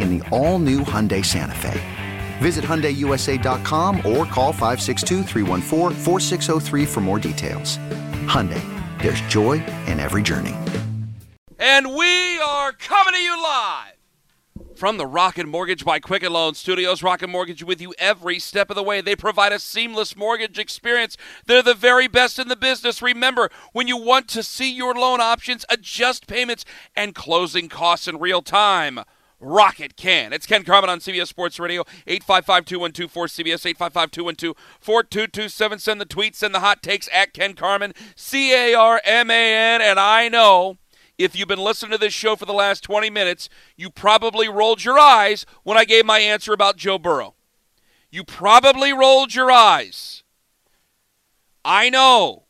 in the all new Hyundai Santa Fe. Visit HyundaiUSA.com or call 562 for more details. Hyundai, there's joy in every journey. And we are coming to you live from the Rocket Mortgage by Quicken Loan Studios. Rocket Mortgage with you every step of the way. They provide a seamless mortgage experience. They're the very best in the business. Remember, when you want to see your loan options, adjust payments and closing costs in real time. Rocket can. It's Ken Carman on CBS Sports Radio, 855-212-4CBS, 855-212-4227. Send the tweets, send the hot takes at Ken Carman, C-A-R-M-A-N. And I know if you've been listening to this show for the last 20 minutes, you probably rolled your eyes when I gave my answer about Joe Burrow. You probably rolled your eyes. I know.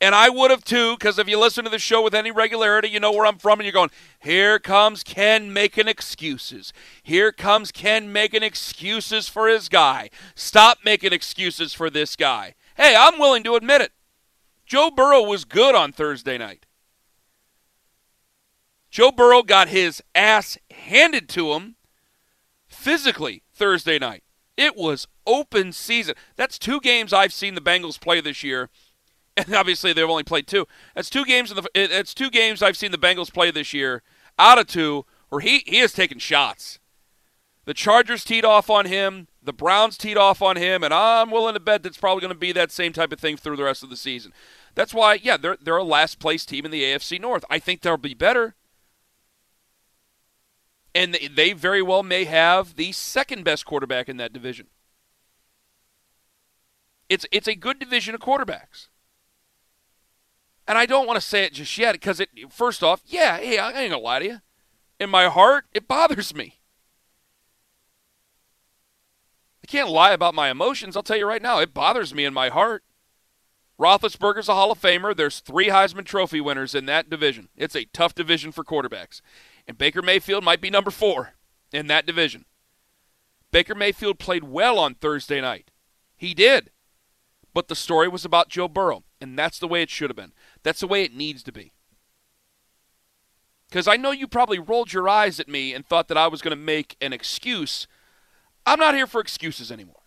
And I would have too, because if you listen to the show with any regularity, you know where I'm from, and you're going, here comes Ken making excuses. Here comes Ken making excuses for his guy. Stop making excuses for this guy. Hey, I'm willing to admit it. Joe Burrow was good on Thursday night. Joe Burrow got his ass handed to him physically Thursday night. It was open season. That's two games I've seen the Bengals play this year and obviously they've only played two. That's two games in the. It's two games I've seen the Bengals play this year out of two where he he has taken shots. The Chargers teed off on him. The Browns teed off on him, and I'm willing to bet that's probably going to be that same type of thing through the rest of the season. That's why, yeah, they're they're a last place team in the AFC North. I think they'll be better, and they very well may have the second best quarterback in that division. It's it's a good division of quarterbacks. And I don't want to say it just yet because it. First off, yeah, hey, I ain't gonna lie to you. In my heart, it bothers me. I can't lie about my emotions. I'll tell you right now, it bothers me in my heart. Roethlisberger's a Hall of Famer. There's three Heisman Trophy winners in that division. It's a tough division for quarterbacks. And Baker Mayfield might be number four in that division. Baker Mayfield played well on Thursday night. He did. But the story was about Joe Burrow, and that's the way it should have been. That's the way it needs to be. Because I know you probably rolled your eyes at me and thought that I was going to make an excuse. I'm not here for excuses anymore.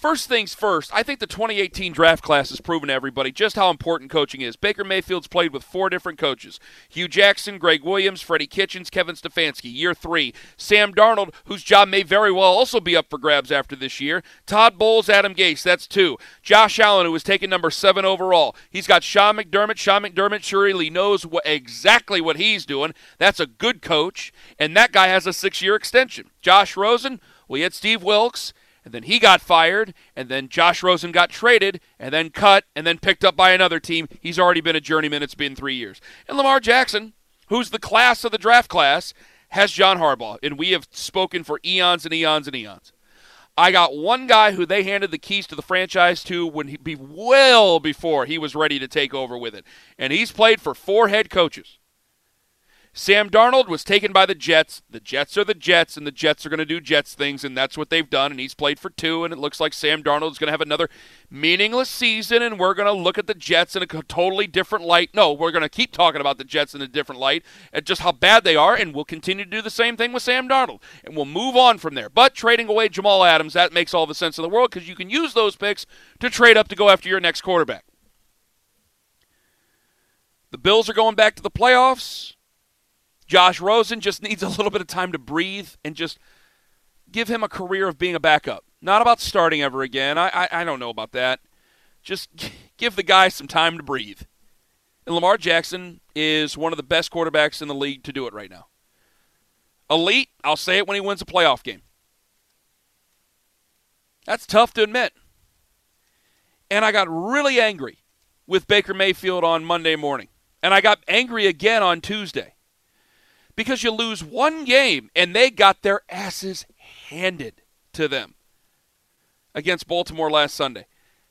First things first, I think the 2018 draft class has proven to everybody just how important coaching is. Baker Mayfield's played with four different coaches Hue Jackson, Gregg Williams, Freddie Kitchens, Kevin Stefanski. Year three, Sam Darnold, whose job may very well also be up for grabs after this year. Todd Bowles, Adam Gase, that's two. Josh Allen, who was taken number seven overall. He's got Sean McDermott. Sean McDermott surely knows exactly what he's doing. That's a good coach, and that guy has a six year extension. Josh Rosen, we had Steve Wilks and then he got fired, and then Josh Rosen got traded, and then cut, and then picked up by another team. He's already been a journeyman. It's been three years. And Lamar Jackson, who's the class of the draft class, has John Harbaugh, and we have spoken for eons and eons and eons. I got one guy who they handed the keys to the franchise to when he be well before he was ready to take over with it, and he's played for four head coaches. Sam Darnold was taken by the Jets. The Jets are the Jets, and the Jets are going to do Jets things, and that's what they've done. And he's played for two, and it looks like Sam Darnold is going to have another meaningless season, and we're going to look at the Jets in a totally different light. No, we're going to keep talking about the Jets in a different light and just how bad they are, and we'll continue to do the same thing with Sam Darnold, and we'll move on from there. But trading away Jamal Adams, that makes all the sense in the world because you can use those picks to trade up to go after your next quarterback. The Bills are going back to the playoffs. Josh Rosen just needs a little bit of time to breathe and just give him a career of being a backup. Not about starting ever again. I, I, I don't know about that. Just give the guy some time to breathe. And Lamar Jackson is one of the best quarterbacks in the league to do it right now. Elite, I'll say it when he wins a playoff game. That's tough to admit. And I got really angry with Baker Mayfield on Monday morning. And I got angry again on Tuesday because you lose one game and they got their asses handed to them against Baltimore last Sunday.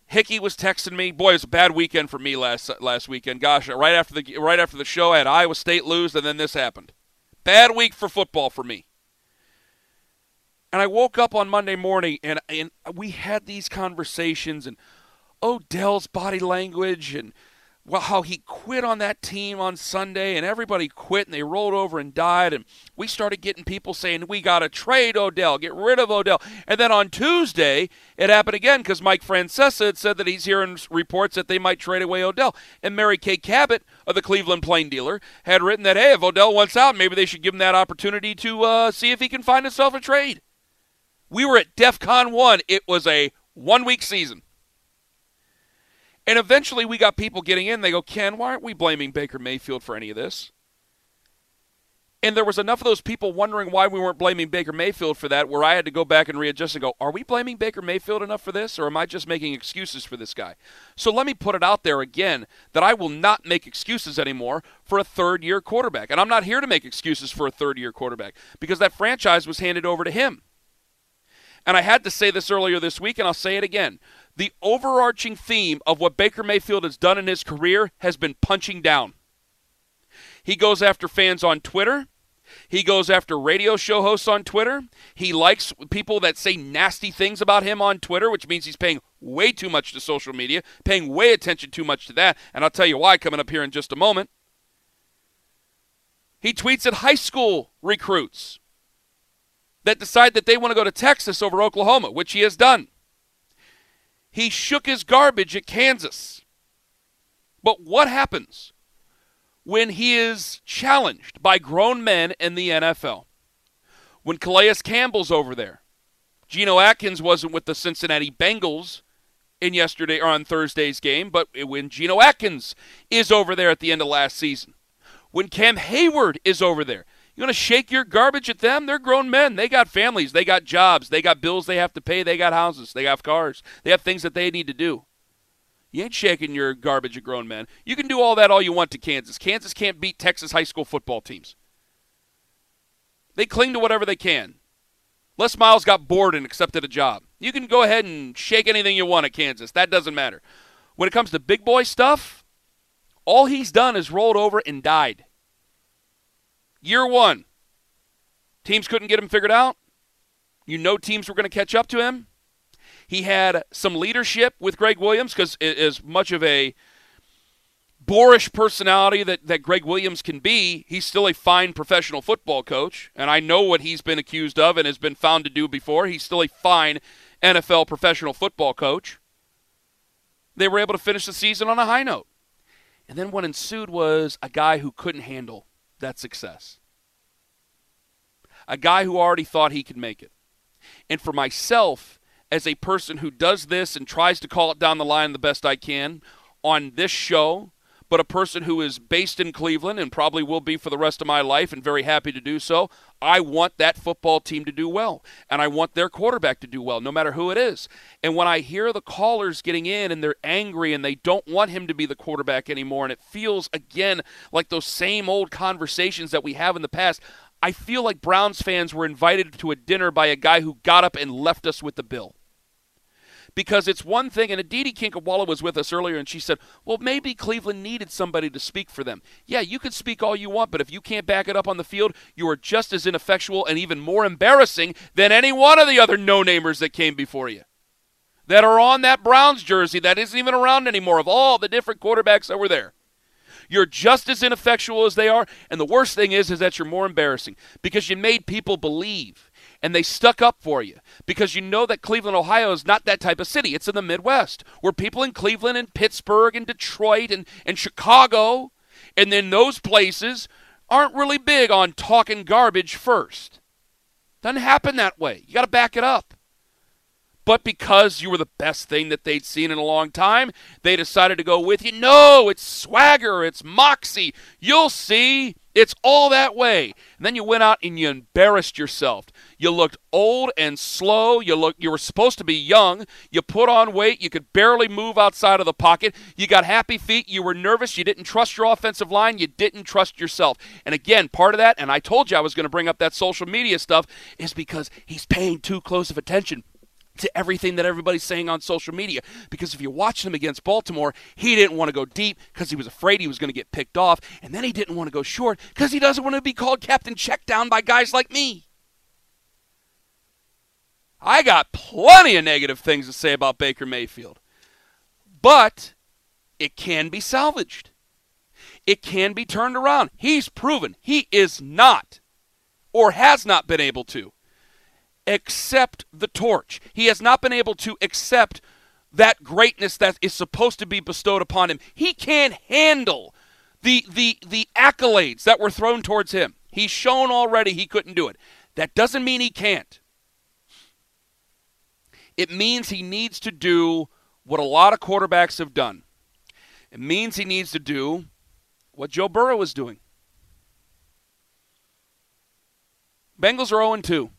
Hickey was texting me, boy, it was a bad weekend for me last last weekend. Gosh, right after the right after the show, I had Iowa State lose, and then this happened. Bad week for football for me. And I woke up on Monday morning, and and we had these conversations, and Odell's body language, and well, how he quit on that team on Sunday and everybody quit and they rolled over and died. And we started getting people saying, we got to trade Odell, get rid of Odell. And then on Tuesday, it happened again because Mike Francesa had said that he's hearing reports that they might trade away Odell. And Mary Kay Cabot of the Cleveland Plain Dealer had written that, hey, if Odell wants out, maybe they should give him that opportunity to uh, see if he can find himself a trade. We were at DEF CON 1. It was a one week season. And eventually we got people getting in. They go, Ken, why aren't we blaming Baker Mayfield for any of this? And there was enough of those people wondering why we weren't blaming Baker Mayfield for that, where I had to go back and readjust and go, are we blaming Baker Mayfield enough for this, or am I just making excuses for this guy? So let me put it out there again that I will not make excuses anymore for a third year quarterback. And I'm not here to make excuses for a third year quarterback because that franchise was handed over to him. And I had to say this earlier this week, and I'll say it again the overarching theme of what Baker Mayfield has done in his career has been punching down. He goes after fans on Twitter. He goes after radio show hosts on Twitter. He likes people that say nasty things about him on Twitter, which means he's paying way too much to social media, paying way attention too much to that. And I'll tell you why coming up here in just a moment. He tweets at high school recruits that decide that they want to go to Texas over Oklahoma, which he has done. He shook his garbage at Kansas. But what happens when he is challenged by grown men in the NFL? When Calais Campbell's over there, Geno Atkins wasn't with the Cincinnati Bengals in yesterday or on Thursday's game, but when Geno Atkins is over there at the end of last season, when Cam Heyward is over there, you want to shake your garbage at them? They're grown men. They got families. They got jobs. They got bills they have to pay. They got houses. They have cars. They have things that they need to do. You ain't shaking your garbage at grown men. You can do all that all you want to Kansas. Kansas can't beat Texas high school football teams. They cling to whatever they can. Les Miles got bored and accepted a job. You can go ahead and shake anything you want at Kansas. That doesn't matter. When it comes to big boy stuff, all he's done is rolled over and died. Year one, teams couldn't get him figured out. You know teams were going to catch up to him. He had some leadership with Gregg Williams because as much of a boorish personality that, that Gregg Williams can be, he's still a fine professional football coach. And I know what he's been accused of and has been found to do before. He's still a fine NFL professional football coach. They were able to finish the season on a high note. And then what ensued was a guy who couldn't handle that success. A guy who already thought he could make it. And for myself, as a person who does this and tries to call it down the line the best I can on this show, but a person who is based in Cleveland and probably will be for the rest of my life and very happy to do so. I want that football team to do well, and I want their quarterback to do well, no matter who it is. And when I hear the callers getting in and they're angry and they don't want him to be the quarterback anymore, and it feels again like those same old conversations that we have in the past, I feel like Browns fans were invited to a dinner by a guy who got up and left us with the bill Because it's one thing, and Aditi Kinkhabwala was with us earlier, and she said, well, maybe Cleveland needed somebody to speak for them. Yeah, you can speak all you want, but if you can't back it up on the field, you are just as ineffectual and even more embarrassing than any one of the other no-namers that came before you. That are on that Browns jersey that isn't even around anymore of all the different quarterbacks that were there. You're just as ineffectual as they are, and the worst thing is is that you're more embarrassing because you made people believe and they stuck up for you because you know that Cleveland, Ohio is not that type of city. It's in the Midwest where people in Cleveland and Pittsburgh and Detroit and, and Chicago and then those places aren't really big on talking garbage first. Doesn't happen that way. You got to back it up but because you were the best thing that they'd seen in a long time, they decided to go with you. No, it's swagger, it's moxie. You'll see. It's all that way. And then you went out and you embarrassed yourself. You looked old and slow. You look you were supposed to be young. You put on weight. You could barely move outside of the pocket. You got happy feet. You were nervous. You didn't trust your offensive line. You didn't trust yourself. And again, part of that, and I told you I was going to bring up that social media stuff, is because he's paying too close of attention to everything that everybody's saying on social media. Because if you watch him against Baltimore, he didn't want to go deep because he was afraid he was going to get picked off. And then he didn't want to go short because he doesn't want to be called Captain check down by guys like me. I got plenty of negative things to say about Baker Mayfield. But it can be salvaged. It can be turned around. He's proven he is not or has not been able to accept the torch. He has not been able to accept that greatness that is supposed to be bestowed upon him. He can't handle the the the accolades that were thrown towards him. He's shown already he couldn't do it. That doesn't mean he can't. It means he needs to do what a lot of quarterbacks have done. It means he needs to do what Joe Burrow is doing. Bengals are 0 2.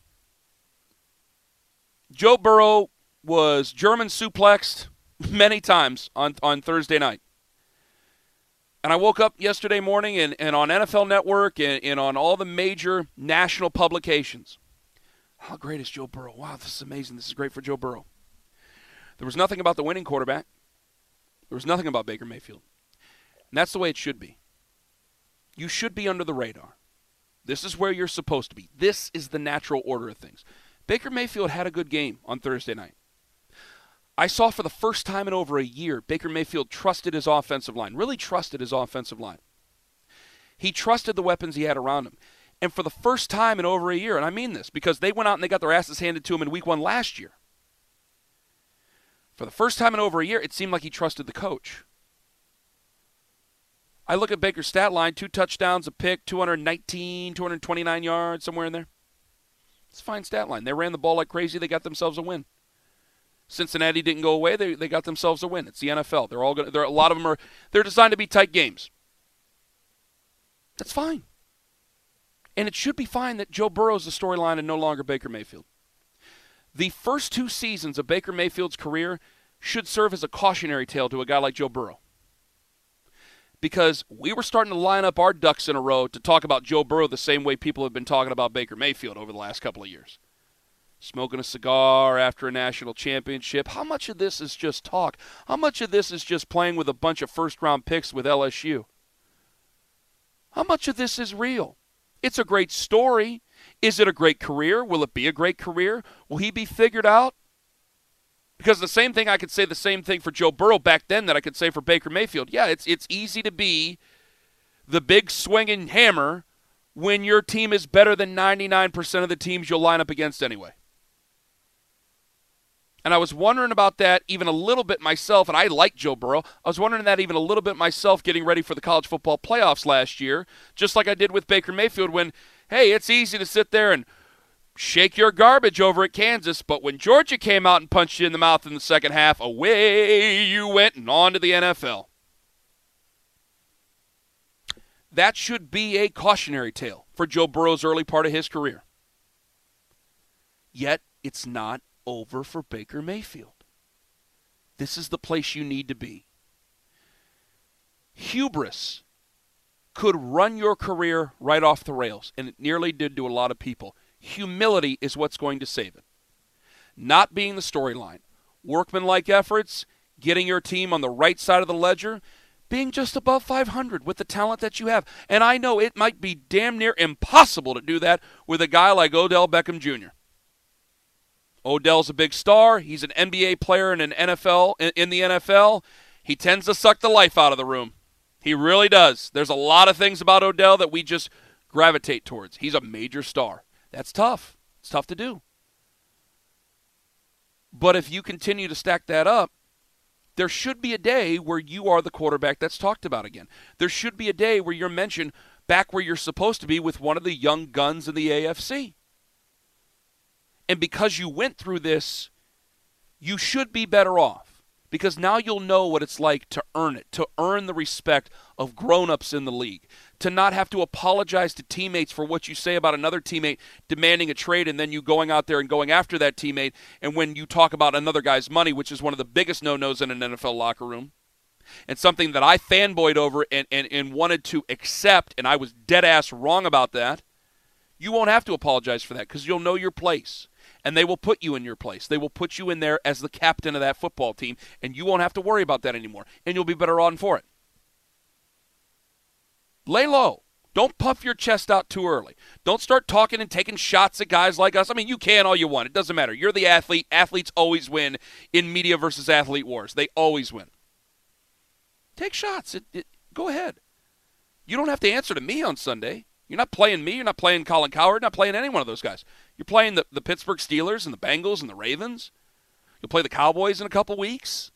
Joe Burrow was German suplexed many times on, on Thursday night. And I woke up yesterday morning and, and on NFL Network and, and on all the major national publications. How great is Joe Burrow? Wow, this is amazing. This is great for Joe Burrow. There was nothing about the winning quarterback. There was nothing about Baker Mayfield. And that's the way it should be. You should be under the radar. This is where you're supposed to be. This is the natural order of things. Baker Mayfield had a good game on Thursday night. I saw for the first time in over a year Baker Mayfield trusted his offensive line, really trusted his offensive line. He trusted the weapons he had around him. And for the first time in over a year, and I mean this because they went out and they got their asses handed to him in week one last year. For the first time in over a year, it seemed like he trusted the coach. I look at Baker's stat line two touchdowns, a pick, 219, 229 yards, somewhere in there. It's a fine stat line. They ran the ball like crazy. They got themselves a win. Cincinnati didn't go away. They, they got themselves a win. It's the NFL. They're all going. There a lot of them are. They're designed to be tight games. That's fine. And it should be fine that Joe Burrow is the storyline and no longer Baker Mayfield. The first two seasons of Baker Mayfield's career should serve as a cautionary tale to a guy like Joe Burrow because we were starting to line up our ducks in a row to talk about Joe Burrow the same way people have been talking about Baker Mayfield over the last couple of years. Smoking a cigar after a national championship. How much of this is just talk? How much of this is just playing with a bunch of first round picks with LSU? How much of this is real? It's a great story. Is it a great career? Will it be a great career? Will he be figured out? Because the same thing I could say the same thing for Joe Burrow back then that I could say for Baker Mayfield. Yeah, it's it's easy to be the big swinging hammer when your team is better than 99% of the teams you'll line up against anyway. And I was wondering about that even a little bit myself, and I like Joe Burrow. I was wondering that even a little bit myself getting ready for the college football playoffs last year, just like I did with Baker Mayfield when, hey, it's easy to sit there and – shake your garbage over at Kansas, but when Georgia came out and punched you in the mouth in the second half, away you went and on to the NFL. That should be a cautionary tale for Joe Burrow's early part of his career. Yet, it's not over for Baker Mayfield. This is the place you need to be. Hubris could run your career right off the rails, and it nearly did to a lot of people. Humility is what's going to save it. Not being the storyline, workmanlike efforts, getting your team on the right side of the ledger, being just above 500 with the talent that you have. And I know it might be damn near impossible to do that with a guy like Odell Beckham Jr. Odell's a big star. He's an NBA player in an NFL in the NFL. He tends to suck the life out of the room. He really does. There's a lot of things about Odell that we just gravitate towards. He's a major star. That's tough. It's tough to do. But if you continue to stack that up, there should be a day where you are the quarterback that's talked about again. There should be a day where you're mentioned back where you're supposed to be with one of the young guns in the AFC. And because you went through this, you should be better off because now you'll know what it's like to earn it, to earn the respect of grown-ups in the league, to not have to apologize to teammates for what you say about another teammate demanding a trade and then you going out there and going after that teammate and when you talk about another guy's money, which is one of the biggest no-nos in an NFL locker room. And something that I fanboyed over and, and, and wanted to accept, and I was dead ass wrong about that. You won't have to apologize for that because you'll know your place and they will put you in your place. They will put you in there as the captain of that football team, and you won't have to worry about that anymore, and you'll be better on for it. Lay low. Don't puff your chest out too early. Don't start talking and taking shots at guys like us. I mean, you can all you want. It doesn't matter. You're the athlete. Athletes always win in media versus athlete wars. They always win. Take shots. It, it, go ahead. You don't have to answer to me on Sunday. You're not playing me. You're not playing Colin Cowherd. Not playing any one of those guys. You're playing the, the Pittsburgh Steelers and the Bengals and the Ravens. You'll play the Cowboys in a couple weeks.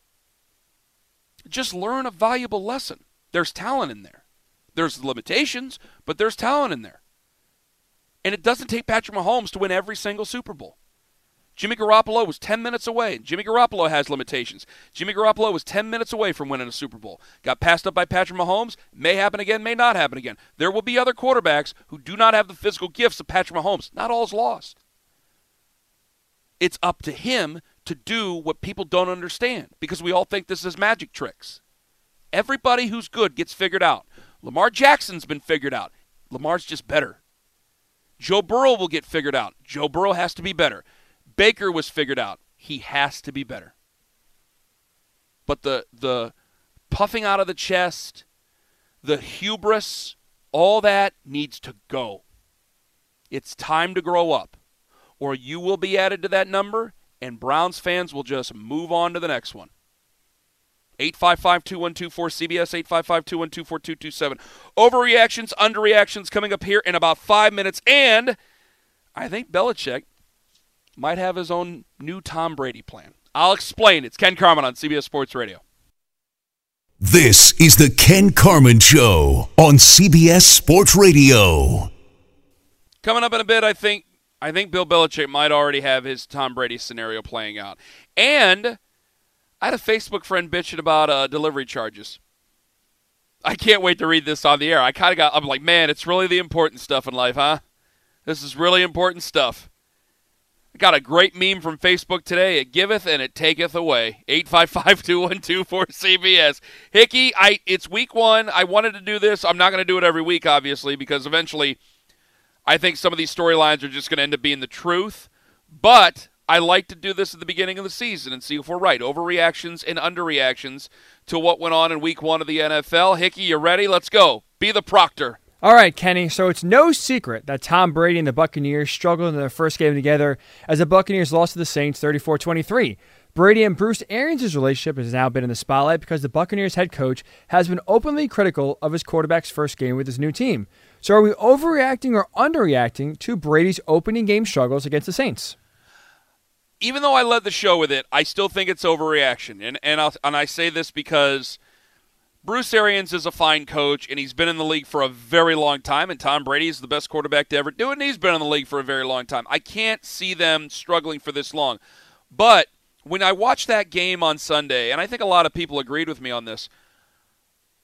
Just learn a valuable lesson. There's talent in there. There's limitations, but there's talent in there. And it doesn't take Patrick Mahomes to win every single Super Bowl. Jimmy Garoppolo was 10 minutes away. Jimmy Garoppolo has limitations. Jimmy Garoppolo was 10 minutes away from winning a Super Bowl. Got passed up by Patrick Mahomes. May happen again, may not happen again. There will be other quarterbacks who do not have the physical gifts of Patrick Mahomes. Not all is lost. It's up to him to do what people don't understand because we all think this is magic tricks. Everybody who's good gets figured out. Lamar Jackson's been figured out. Lamar's just better. Joe Burrow will get figured out. Joe Burrow has to be better. Baker was figured out. He has to be better. But the the puffing out of the chest, the hubris, all that needs to go. It's time to grow up, or you will be added to that number, and Browns fans will just move on to the next one. 855-2124 CBS 855-212-4227. Overreactions, underreactions coming up here in about five minutes, and I think Belichick might have his own new Tom Brady plan. I'll explain. It's Ken Carman on CBS Sports Radio. This is the Ken Carman Show on CBS Sports Radio. Coming up in a bit, I think I think Bill Belichick might already have his Tom Brady scenario playing out. And I had a Facebook friend bitching about uh, delivery charges. I can't wait to read this on the air. I kind of got, I'm like, man, it's really the important stuff in life, huh? This is really important stuff. Got a great meme from Facebook today. It giveth and it taketh away. 855-212-4CBS. Hickey, I it's week one. I wanted to do this. I'm not going to do it every week, obviously, because eventually I think some of these storylines are just going to end up being the truth. But I like to do this at the beginning of the season and see if we're right. Overreactions and underreactions to what went on in week one of the NFL. Hickey, you ready? Let's go. Be the proctor. All right, Kenny. So it's no secret that Tom Brady and the Buccaneers struggled in their first game together as the Buccaneers lost to the Saints 34 23. Brady and Bruce Arians' relationship has now been in the spotlight because the Buccaneers head coach has been openly critical of his quarterback's first game with his new team. So are we overreacting or underreacting to Brady's opening game struggles against the Saints? Even though I led the show with it, I still think it's overreaction. And and, I'll, and I say this because Bruce Arians is a fine coach, and he's been in the league for a very long time. And Tom Brady is the best quarterback to ever do it, and he's been in the league for a very long time. I can't see them struggling for this long. But when I watched that game on Sunday, and I think a lot of people agreed with me on this,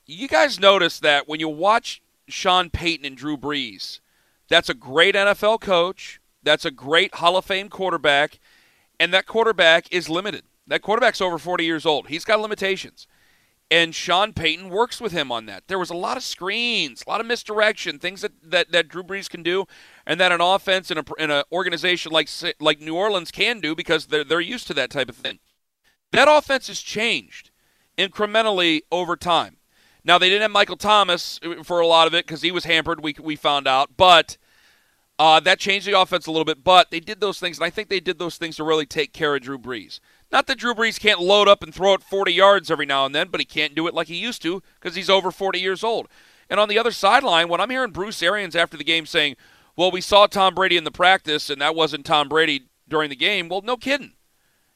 you guys notice that when you watch Sean Payton and Drew Brees, that's a great NFL coach, that's a great Hall of Fame quarterback, and that quarterback is limited. That quarterback's over 40 years old. He's got limitations. And Sean Payton works with him on that. There was a lot of screens, a lot of misdirection, things that, that, that Drew Brees can do, and that an offense in, a, in an organization like like New Orleans can do because they're, they're used to that type of thing. That offense has changed incrementally over time. Now they didn't have Michael Thomas for a lot of it because he was hampered. We we found out, but uh, that changed the offense a little bit. But they did those things, and I think they did those things to really take care of Drew Brees. Not that Drew Brees can't load up and throw it 40 yards every now and then, but he can't do it like he used to because he's over 40 years old. And on the other sideline, when I'm hearing Bruce Arians after the game saying, "Well, we saw Tom Brady in the practice, and that wasn't Tom Brady during the game," well, no kidding.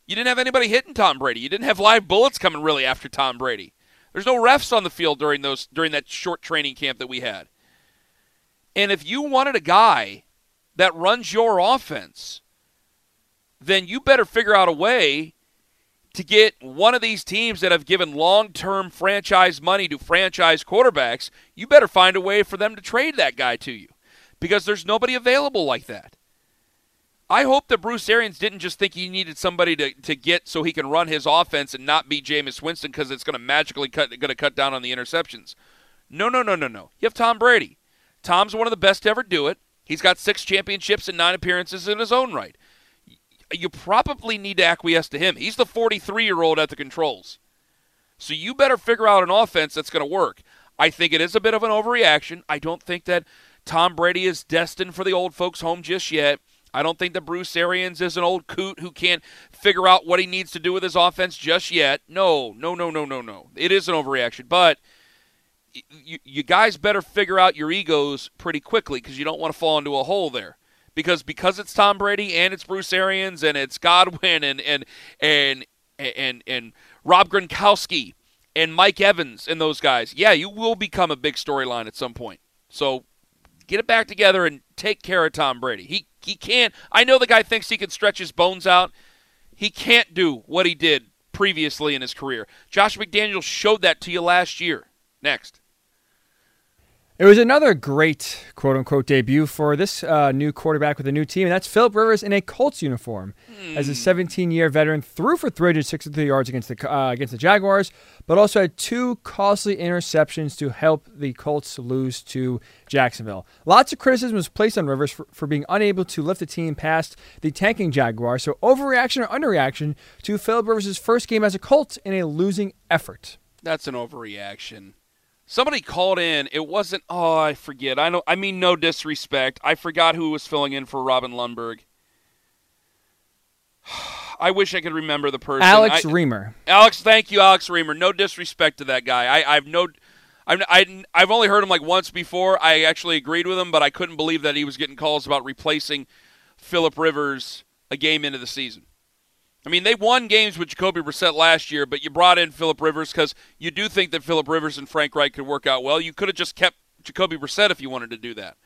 You didn't have anybody hitting Tom Brady. You didn't have live bullets coming really after Tom Brady. There's no refs on the field during those during that short training camp that we had. And if you wanted a guy that runs your offense, then you better figure out a way to get one of these teams that have given long-term franchise money to franchise quarterbacks, you better find a way for them to trade that guy to you because there's nobody available like that. I hope that Bruce Arians didn't just think he needed somebody to, to get so he can run his offense and not be Jameis Winston because it's going to magically cut going to cut down on the interceptions. No, no, no, no, no. You have Tom Brady. Tom's one of the best to ever do it. He's got six championships and nine appearances in his own right. You probably need to acquiesce to him. He's the 43 year old at the controls. So you better figure out an offense that's going to work. I think it is a bit of an overreaction. I don't think that Tom Brady is destined for the old folks' home just yet. I don't think that Bruce Arians is an old coot who can't figure out what he needs to do with his offense just yet. No, no, no, no, no, no. It is an overreaction, but you, you guys better figure out your egos pretty quickly because you don't want to fall into a hole there. Because because it's Tom Brady and it's Bruce Arians and it's Godwin and and and and and Rob Gronkowski and Mike Evans and those guys. Yeah, you will become a big storyline at some point. So get it back together and take care of Tom Brady. He he can't. I know the guy thinks he can stretch his bones out. He can't do what he did previously in his career. Josh McDaniels showed that to you last year. Next. It was another great quote unquote debut for this uh, new quarterback with a new team, and that's Philip Rivers in a Colts uniform. Mm. As a 17 year veteran, threw for 363 yards against the, uh, against the Jaguars, but also had two costly interceptions to help the Colts lose to Jacksonville. Lots of criticism was placed on Rivers for, for being unable to lift the team past the tanking Jaguars, so overreaction or underreaction to Philip Rivers' first game as a Colt in a losing effort. That's an overreaction. Somebody called in. It wasn't. Oh, I forget. I know. I mean, no disrespect. I forgot who was filling in for Robin Lundberg. I wish I could remember the person. Alex I, Reimer. Alex, thank you, Alex Reimer. No disrespect to that guy. I, I've no. I've, I, I've only heard him like once before. I actually agreed with him, but I couldn't believe that he was getting calls about replacing Philip Rivers a game into the season. I mean, they won games with Jacoby Brissett last year, but you brought in Philip Rivers because you do think that Philip Rivers and Frank Reich could work out well. You could have just kept Jacoby Brissett if you wanted to do that.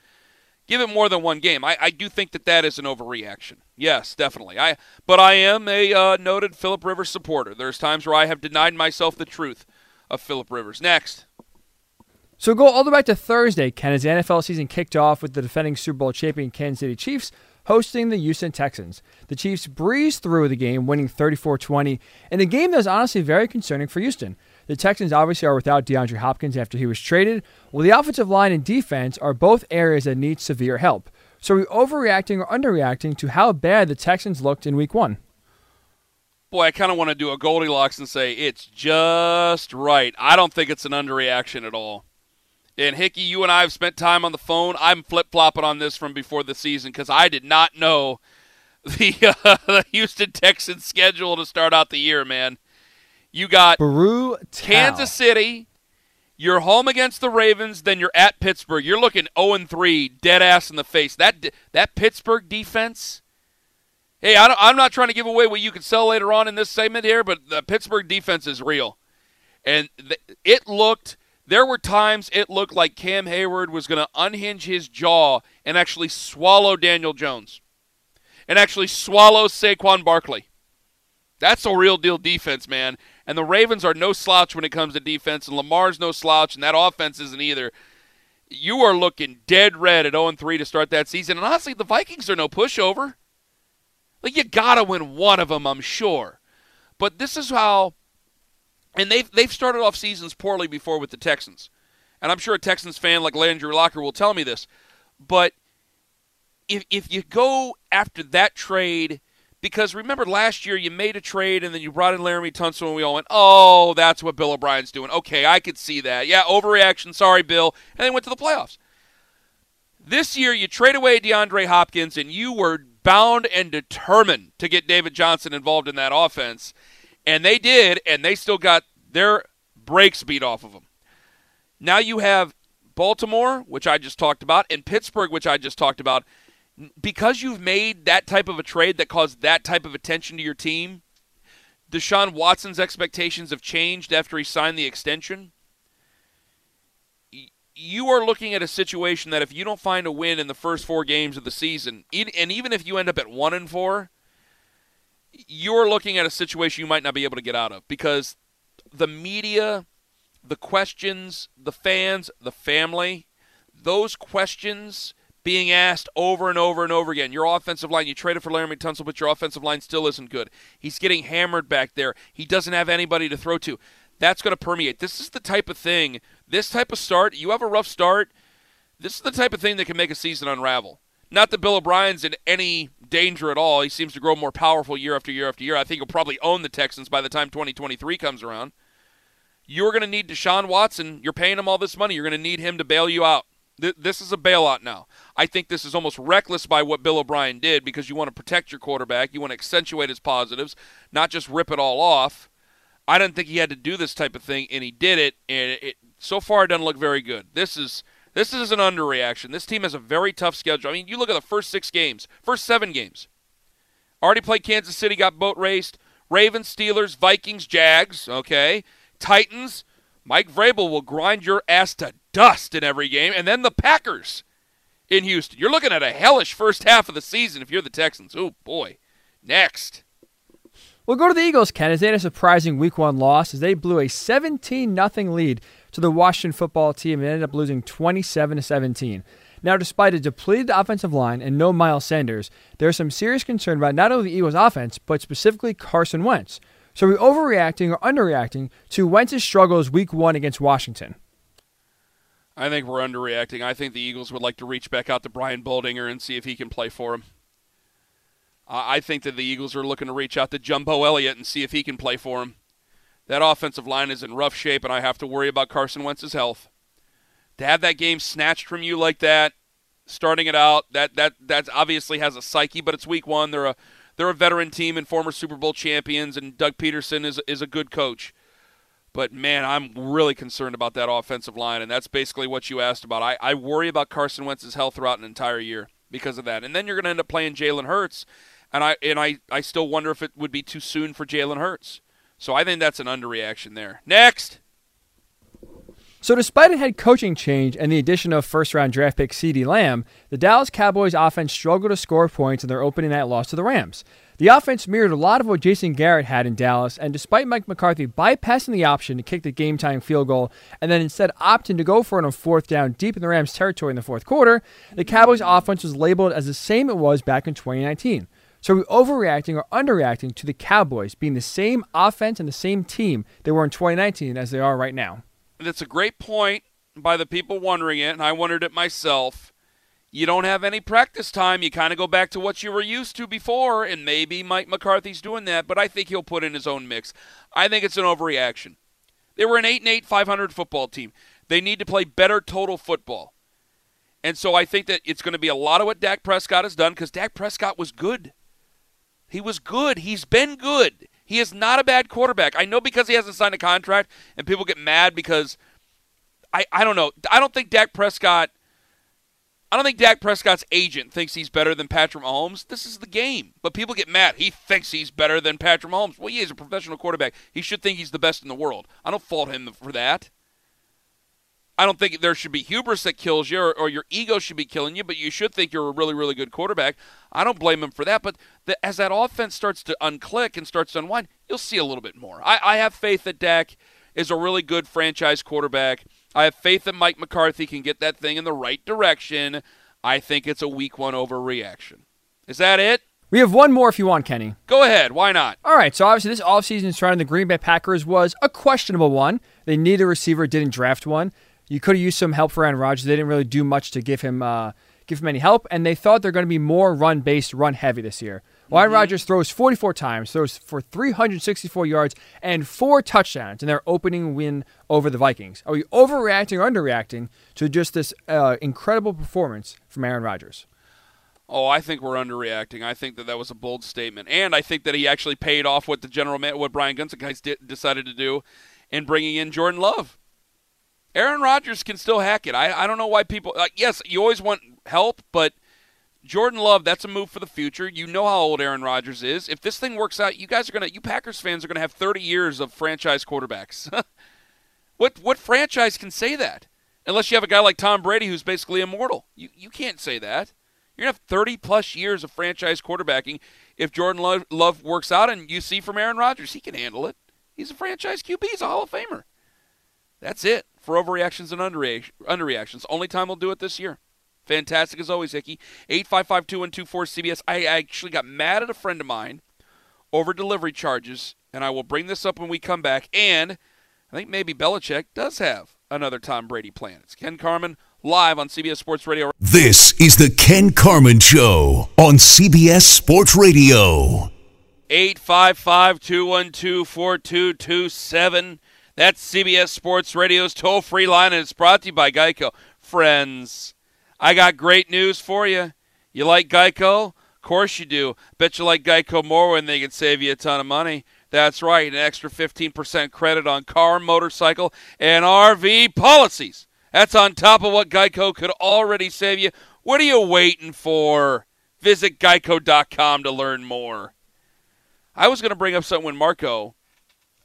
Give it more than one game. I, I do think that that is an overreaction. Yes, definitely. I but I am a uh, noted Philip Rivers supporter. There's times where I have denied myself the truth of Philip Rivers. Next. So go all the way back to Thursday, Ken, as the NFL season kicked off with the defending Super Bowl champion Kansas City Chiefs hosting the Houston Texans. The Chiefs breezed through the game, winning 34 20, in a game that was honestly very concerning for Houston. The Texans obviously are without DeAndre Hopkins after he was traded, while the offensive line and defense are both areas that need severe help. So are we overreacting or underreacting to how bad the Texans looked in week one? Boy, I kind of want to do a Goldilocks and say it's just right. I don't think it's an underreaction at all. And Hickey, you and I have spent time on the phone. I'm flip flopping on this from before the season because I did not know the, uh, the Houston Texans schedule to start out the year, man. You got Baru Kansas City. You're home against the Ravens, then you're at Pittsburgh. You're looking 0 3, dead ass in the face. That that Pittsburgh defense. Hey, I am not trying to give away what you can sell later on in this segment here, but the Pittsburgh defense is real, and th- it looked there were times it looked like Cam Heyward was going to unhinge his jaw and actually swallow Daniel Jones and actually swallow Saquon Barkley. That's a real deal defense, man. And the Ravens are no slouch when it comes to defense, and Lamar's no slouch, and that offense isn't either. You are looking dead red at 0 3 to start that season. And honestly, the Vikings are no pushover. Like, you got to win one of them, I'm sure. But this is how and they've they've started off seasons poorly before with the Texans, and I'm sure a Texans fan like Landry Locker will tell me this, but if if you go after that trade Because remember last year you made a trade and then you brought in Laremy Tunsil and we all went, oh, that's what Bill O'Brien's doing. Okay, I could see that. Yeah, overreaction. Sorry, Bill. And they went to the playoffs. This year you trade away DeAndre Hopkins and you were bound and determined to get David Johnson involved in that offense. And they did, and they still got their brakes beat off of them. Now you have Baltimore, which I just talked about, and Pittsburgh, which I just talked about because you've made that type of a trade that caused that type of attention to your team, Deshaun Watson's expectations have changed after he signed the extension. You are looking at a situation that if you don't find a win in the first four games of the season, and even if you end up at one and four, you're looking at a situation you might not be able to get out of because the media, the questions, the fans, the family, those questions being asked over and over and over again. Your offensive line, you traded for Laremy Tunsil, but your offensive line still isn't good. He's getting hammered back there. He doesn't have anybody to throw to. That's going to permeate. This is the type of thing, this type of start, you have a rough start. This is the type of thing that can make a season unravel. Not that Bill O'Brien's in any danger at all. He seems to grow more powerful year after year after year. I think he'll probably own the Texans by the time 2023 comes around. You're going to need Deshaun Watson. You're paying him all this money. You're going to need him to bail you out. This is a bailout now. I think this is almost reckless by what Bill O'Brien did because you want to protect your quarterback. You want to accentuate his positives, not just rip it all off. I didn't think he had to do this type of thing, and he did it. And it, it so far it doesn't look very good. This is this is an underreaction. This team has a very tough schedule. I mean, you look at the first six games, first seven games. Already played Kansas City, got boat raced. Ravens, Steelers, Vikings, Jags. Okay, Titans. Mike Vrabel will grind your ass to dust in every game, and then the Packers in Houston. You're looking at a hellish first half of the season if you're the Texans. Oh boy. Next. We'll go to the Eagles, Ken, as they had a surprising week one loss as they blew a 17 0 lead to the Washington football team and ended up losing 27 to 17. Now, despite a depleted offensive line and no Miles Sanders, there's some serious concern about not only the Eagles' offense, but specifically Carson Wentz. So, are we overreacting or underreacting to Wentz's struggles week one against Washington? I think we're underreacting. I think the Eagles would like to reach back out to Brian Baldinger and see if he can play for him. I think that the Eagles are looking to reach out to Jumbo Elliott and see if he can play for him. That offensive line is in rough shape, and I have to worry about Carson Wentz's health. To have that game snatched from you like that, starting it out, that that that obviously has a psyche, but it's week one. They're a they're a veteran team and former Super Bowl champions, and Doug Pederson is is a good coach. But man, I'm really concerned about that offensive line, and that's basically what you asked about. I, I worry about Carson Wentz's health throughout an entire year because of that. And then you're going to end up playing Jalen Hurts, and I and I, I still wonder if it would be too soon for Jalen Hurts. So I think that's an underreaction there. Next. So, despite a head coaching change and the addition of first round draft pick CeeDee Lamb, the Dallas Cowboys offense struggled to score points in their opening night loss to the Rams. The offense mirrored a lot of what Jason Garrett had in Dallas, and despite Mike McCarthy bypassing the option to kick the game time field goal and then instead opting to go for it on fourth down deep in the Rams' territory in the fourth quarter, the Cowboys' offense was labeled as the same it was back in 2019. So are we overreacting or underreacting to the Cowboys being the same offense and the same team they were in 2019 as they are right now? That's a great point by the people wondering it, and I wondered it myself you don't have any practice time. You kind of go back to what you were used to before, and maybe Mike McCarthy's doing that, but I think he'll put in his own mix. I think it's an overreaction. They were an 8 and 8, 500 football team. They need to play better total football. And so I think that it's going to be a lot of what Dak Prescott has done because Dak Prescott was good. He was good. He's been good. He is not a bad quarterback. I know because he hasn't signed a contract, and people get mad because I, I don't know. I don't think Dak Prescott I don't think Dak Prescott's agent thinks he's better than Patrick Mahomes. This is the game. But people get mad. He thinks he's better than Patrick Mahomes. Well, he is a professional quarterback. He should think he's the best in the world. I don't fault him for that. I don't think there should be hubris that kills you or, or, your ego should be killing you, but you should think you're a really, really good quarterback. I don't blame him for that. But the, as that offense starts to unclick and starts to unwind, you'll see a little bit more. I, I have faith that Dak is a really good franchise quarterback. I have faith that Mike McCarthy can get that thing in the right direction. I think it's a week one overreaction. Is that it? We have one more if you want, Kenny. Go ahead. Why not? All right. So, obviously, this offseason surrounding the Green Bay Packers was a questionable one. They needed a receiver, didn't draft one. You could have used some help for Aaron Rodgers. They didn't really do much to give him uh, give him any help, and they thought they're going to be more run based, run heavy this year. Well, Aaron Mm-hmm. Rodgers throws 44 times, throws for 364 yards and four touchdowns in their opening win over the Vikings. Are we overreacting or underreacting to just this uh, incredible performance from Aaron Rodgers? Oh, I think we're underreacting. I think that that was a bold statement, and I think that he actually paid off what the general man, what Brian did, decided to do, in bringing in Jordan Love. Aaron Rodgers can still hack it. I, I don't know why people. Like, yes, you always want help, but Jordan Love, that's a move for the future. You know how old Aaron Rodgers is. If this thing works out, you guys are gonna, you Packers fans are gonna have 30 years of franchise quarterbacks. what what franchise can say that? Unless you have a guy like Tom Brady who's basically immortal. You you can't say that. You're gonna have 30 plus years of franchise quarterbacking. If Jordan Love, Love works out, and you see from Aaron Rodgers, he can handle it. He's a franchise QB. He's a Hall of Famer. That's it for overreactions and underreac- underreactions. Only time we'll do it this year. Fantastic as always, Hickey. 855-2124-CBS. I actually got mad at a friend of mine over delivery charges, and I will bring this up when we come back. And I think maybe Belichick does have another Tom Brady plan. It's Ken Carman live on CBS Sports Radio. This is the Ken Carman Show on CBS Sports Radio. 855-212-4227. That's CBS Sports Radio's toll-free line, and it's brought to you by Geico. Friends, I got great news for you. You like Geico? Of course you do. Bet you like Geico more when they can save you a ton of money. That's right, an extra 15% credit on car, motorcycle, and RV policies. That's on top of what Geico could already save you. What are you waiting for? Visit geico.com to learn more. I was going to bring up something when Marco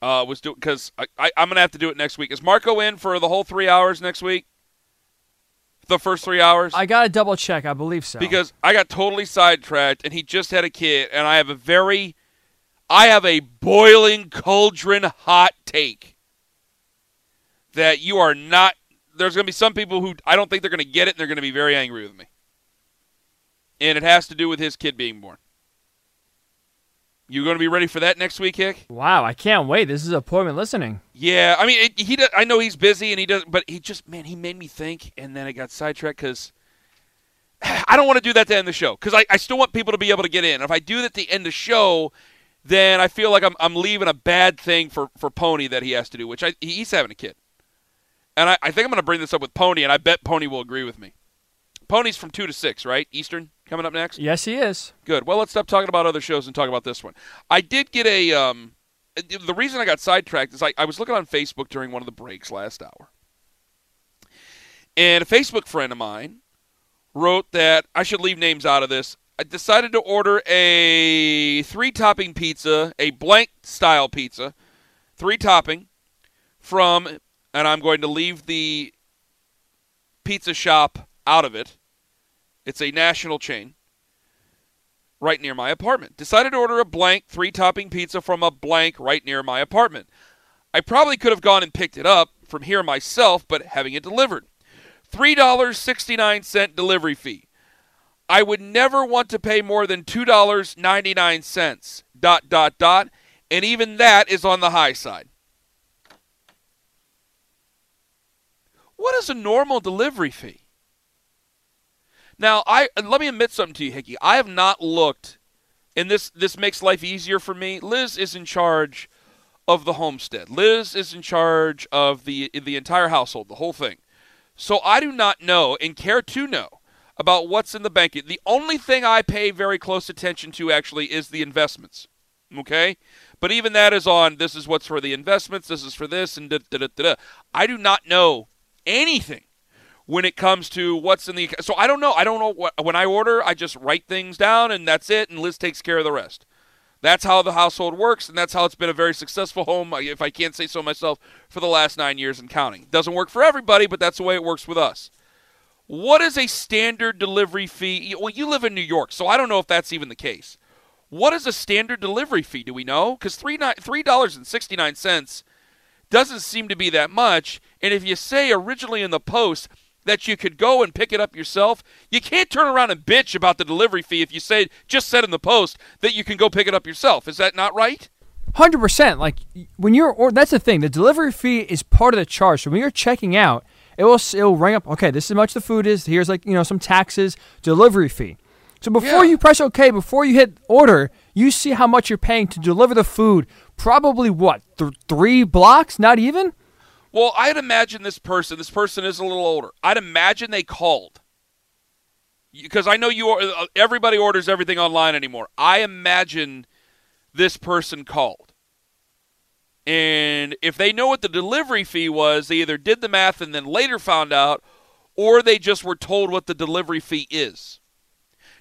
uh, was doing because I, I, I'm going to have to do it next week. Is Marco in for the whole three hours next week? The first three hours? I got to double check. I believe so. because I got totally sidetracked, and he just had a kid, and I have a very, I have a boiling cauldron hot take that you are not. There's going to be some people who I don't think they're going to get it, and they're going to be very angry with me. And it has to do with his kid being born. You going to be ready for that next week, Hick? wow, I can't wait. This is appointment listening. Yeah, I mean, it, he. Does, I know he's busy, and he does, but he just, man, he made me think, and then I got sidetracked because I don't want to do that to end the show because I, I still want people to be able to get in. If I do that to end the show, then I feel like I'm, I'm leaving a bad thing for, for Pony that he has to do, which I, he's having a kid. And I, I think I'm going to bring this up with Pony, and I bet Pony will agree with me. Pony's from 2 to 6, right? Eastern coming up next? Yes, he is. Good. Well, let's stop talking about other shows and talk about this one. I did get a. Um, the reason I got sidetracked is I, I was looking on Facebook during one of the breaks last hour. And a Facebook friend of mine wrote that I should leave names out of this. I decided to order a three topping pizza, a blank style pizza, three topping from, and I'm going to leave the pizza shop out of it. It's a national chain right near my apartment. Decided to order a blank three topping pizza from a blank right near my apartment. I probably could have gone and picked it up from here myself, but having it delivered. $3.69 delivery fee. I would never want to pay more than $2.99. Dot dot dot, and even that is on the high side. What is a normal delivery fee? Now, I let me admit something to you, Hickey. I have not looked, and this this makes life easier for me. Liz is in charge of the homestead. Liz is in charge of the the entire household, the whole thing. So I do not know and care to know about what's in the bank. The only thing I pay very close attention to actually is the investments. Okay? But even that is on this is what's for the investments, this is for this, and da da da da. I do not know anything when it comes to what's in the so I don't know. I don't know what when I order, I just write things down and that's it and Liz takes care of the rest. That's how the household works and that's how it's been a very successful home if I can't say so myself for the last 9 years and counting. Doesn't work for everybody, but that's the way it works with us. What is a standard delivery fee? Well, you live in New York, so I don't know if that's even the case. What is a standard delivery fee? Do we know? Because three three dollars and sixty nine cents doesn't seem to be that much. And if you say originally in the post that you could go and pick it up yourself, you can't turn around and bitch about the delivery fee if you say just said in the post that you can go pick it up yourself. Is that not right? Hundred percent. Like when you're, or that's the thing. The delivery fee is part of the charge. So when you're checking out, it will it'll ring up. Okay, this is how much the food is. Here's like you know some taxes, delivery fee. So before Yeah. you press OK, before you hit order, you see how much you're paying to deliver the food. Probably what th- three blocks? Not even. Well, I'd imagine this person. This person is a little older. I'd imagine they called because I know you. Are, uh, everybody orders everything online anymore. I imagine this person called, and if they know what the delivery fee was, they either did the math and then later found out, or they just were told what the delivery fee is.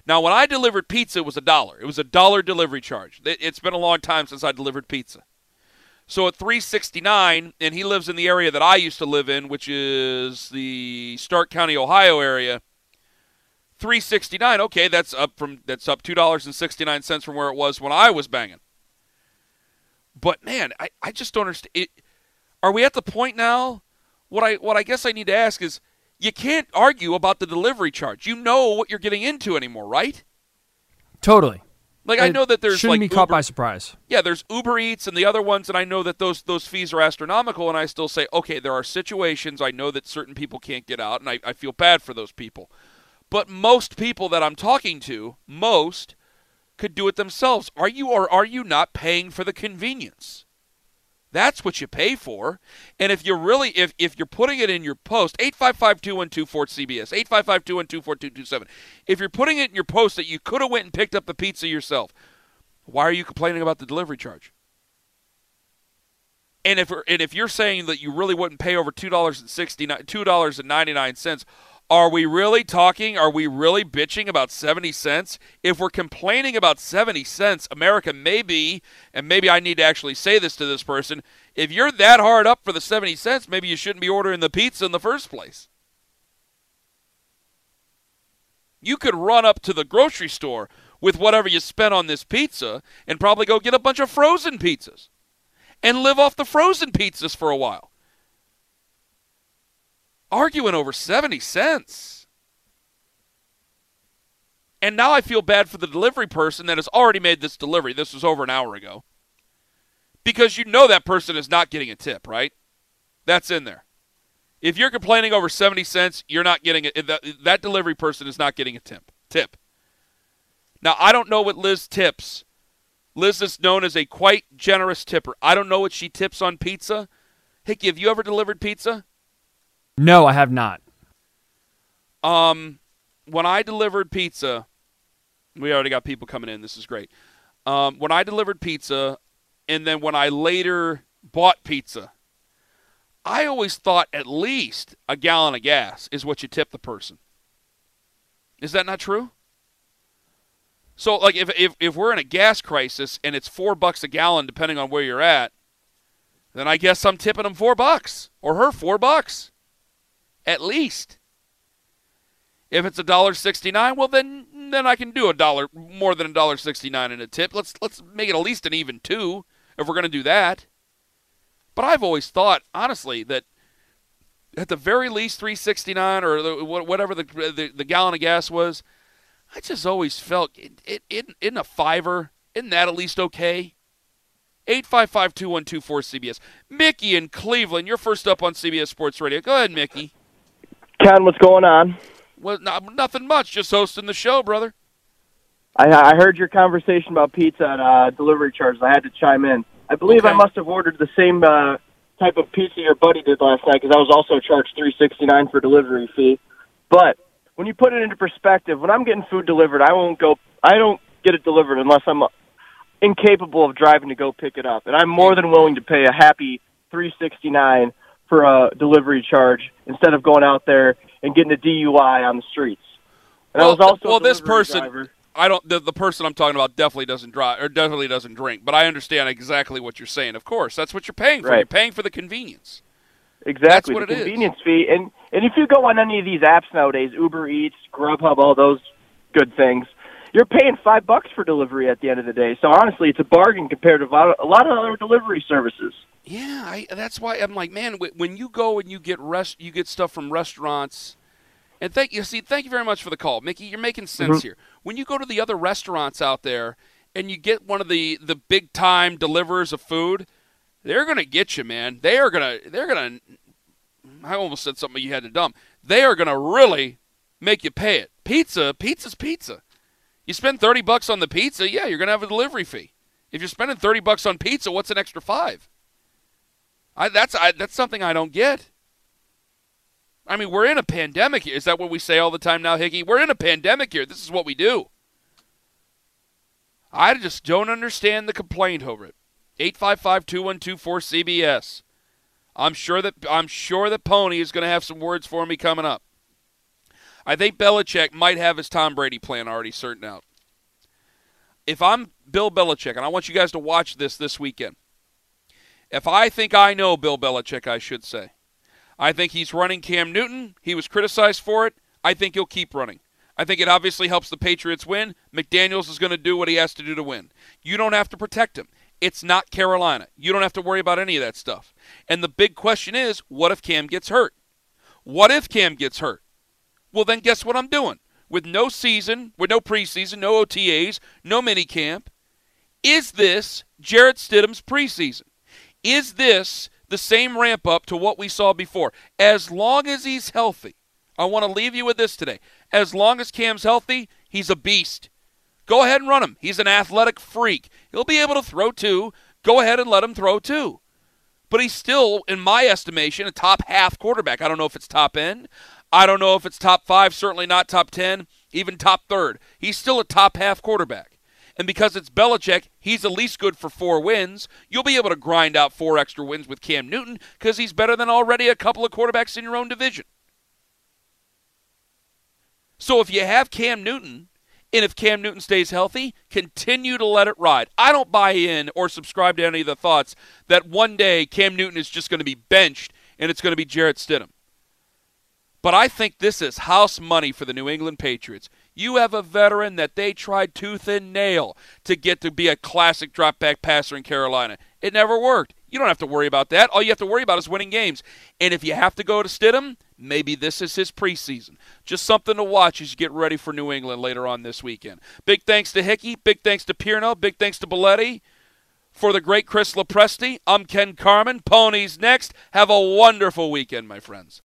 Now, when I delivered pizza, it was a dollar. It was a dollar delivery charge. It's been a long time since I delivered pizza. So at 369, and he lives in the area that I used to live in, which is the Stark County, Ohio area. 369, okay, that's up from that's up two dollars and sixty nine cents from where it was when I was banging. But man, I, I just don't understand. It, are we at the point now? What I what I guess I need to ask is, you can't argue about the delivery charge. You know what you're getting into anymore, right? Totally. Like I know that there's shouldn't like be caught Uber- by surprise. yeah, there's Uber Eats and the other ones, and I know that those those fees are astronomical, and I still say, okay, there are situations I know that certain people can't get out, and I, I feel bad for those people. But most people that I'm talking to, most could do it themselves. Are you or are you not paying for the convenience? That's what you pay for. And if you're really if if you're putting it in your post, 855-212-4CBS, 855-212-4227. If you're putting it in your post that you could have went and picked up the pizza yourself, why are you complaining about the delivery charge? And if and if you're saying that you really wouldn't pay over two dollars and sixty nine two dollars and ninety nine cents, are we really talking? Are we really bitching about seventy cents? If we're complaining about seventy cents, America may be, and maybe I need to actually say this to this person. If you're that hard up for the seventy cents, maybe you shouldn't be ordering the pizza in the first place. You could run up to the grocery store with whatever you spent on this pizza and probably go get a bunch of frozen pizzas and live off the frozen pizzas for a while. Arguing over 70 cents. And now I feel bad for the delivery person that has already made this delivery. This was over an hour ago. Because you know that person is not getting a tip, right? That's in there. If you're complaining over 70 cents, you're not getting it. That, delivery person is not getting a tip. Tip. Now, I don't know what Liz tips. Liz is known as a quite generous tipper. I don't know what she tips on pizza. Hickey, have you ever delivered pizza? No, I have not. Um, when I delivered pizza, we already got people coming in. This is great. Um, when I delivered pizza, and then when I later bought pizza, I always thought at least a gallon of gas is what you tip the person. Is that not true? So, like, if, if, if we're in a gas crisis and it's four bucks a gallon, depending on where you're at, then I guess I'm tipping him four bucks or her four bucks, at least. If it's a dollar sixty nine, well then then I can do a dollar more than a dollar sixty nine in a tip. Let's let's make it at least an even two if we're going to do that. But I've always thought, honestly, that at the very least three sixty nine or the, wha- whatever the, the the gallon of gas was, I just always felt it it it in a fiver. Isn't that at least okay? 855-2124-CBS. Mickey in Cleveland, you're first up on CBS Sports Radio. Go ahead, Mickey. Ken, what's going on? Well, not, nothing much, just hosting the show, brother. I, I heard your conversation about pizza and uh, delivery charges. I had to chime in. I believe I must have ordered the same uh, type of pizza your buddy did last night because I was also charged three sixty nine for delivery fee. But when you put it into perspective, when I'm getting food delivered, I won't go. I don't get it delivered unless I'm incapable of driving to go pick it up, and I'm more than willing to pay a happy three sixty nine for a delivery charge instead of going out there and getting a DUI on the streets. And I Well, was also a well, this person, driver. I don't. The, the person I'm talking about definitely doesn't drive or definitely doesn't drink. But I understand exactly what you're saying. Of course, that's what you're paying for. Right. You're paying for the convenience. Exactly, what the it is. convenience fee, and and if you go on any of these apps nowadays, Uber Eats, Grubhub, all those good things, you're paying five bucks for delivery at the end of the day. So honestly, it's a bargain compared to a lot of, a lot of other delivery services. Yeah, I, that's why I'm like, man, when you go and you get rest, you get stuff from restaurants. And thank you. See, thank you very much for the call, Mickey. You're making sense mm-hmm. here. When you go to the other restaurants out there and you get one of the the big time deliverers of food, they're gonna get you, man. They are gonna. They're gonna. I almost said something you had to dump. They are gonna really make you pay it. Pizza, pizza's pizza. You spend 30 bucks on the pizza, yeah, you're going to have a delivery fee. If you're spending 30 bucks on pizza, what's an extra 5? I, that's I, that's something I don't get. I mean, we're in a pandemic here. Is that what we say all the time now, Hickey? We're in a pandemic here. This is what we do. I just don't understand the complaint over it. 855-2124 CBS. I'm sure that I'm sure that Pony is going to have some words for me coming up. I think Belichick might have his Tom Brady plan already certain out. If I'm Bill Belichick, and I want you guys to watch this this weekend. If I think I know Bill Belichick, I should say, I think he's running Cam Newton. He was criticized for it. I think he'll keep running. I think it obviously helps the Patriots win. McDaniels is going to do what he has to do to win. You don't have to protect him. It's not Carolina. You don't have to worry about any of that stuff. And the big question is what if Cam gets hurt? What if Cam gets hurt? Well, then guess what I'm doing? With no season, with no preseason, no OTAs, no mini camp, is this Jarrett Stidham's preseason? Is this the same ramp up to what we saw before? As long as he's healthy, I want to leave you with this today. As long as Cam's healthy, he's a beast. Go ahead and run him. He's an athletic freak. He'll be able to throw two. Go ahead and let him throw two. But he's still, in my estimation, a top half quarterback. I don't know if it's top end. I don't know if it's top five, certainly not top 10, even top third. He's still a top half quarterback. And because it's Belichick, he's at least good for four wins. You'll be able to grind out four extra wins with Cam Newton because he's better than already a couple of quarterbacks in your own division. So if you have Cam Newton, and if Cam Newton stays healthy, continue to let it ride. I don't buy in or subscribe to any of the thoughts that one day Cam Newton is just going to be benched and it's going to be Jarrett Stidham. But I think this is house money for the New England Patriots. You have a veteran that they tried tooth and nail to get to be a classic drop back passer in Carolina. It never worked. You don't have to worry about that. All you have to worry about is winning games. And if you have to go to Stidham, maybe this is his preseason. Just something to watch as you get ready for New England later on this weekend. Big thanks to Hickey. Big thanks to Pierno. Big thanks to Belletti. For the great Chris Lopresti, I'm Ken Carman. Pony's next. Have a wonderful weekend, my friends.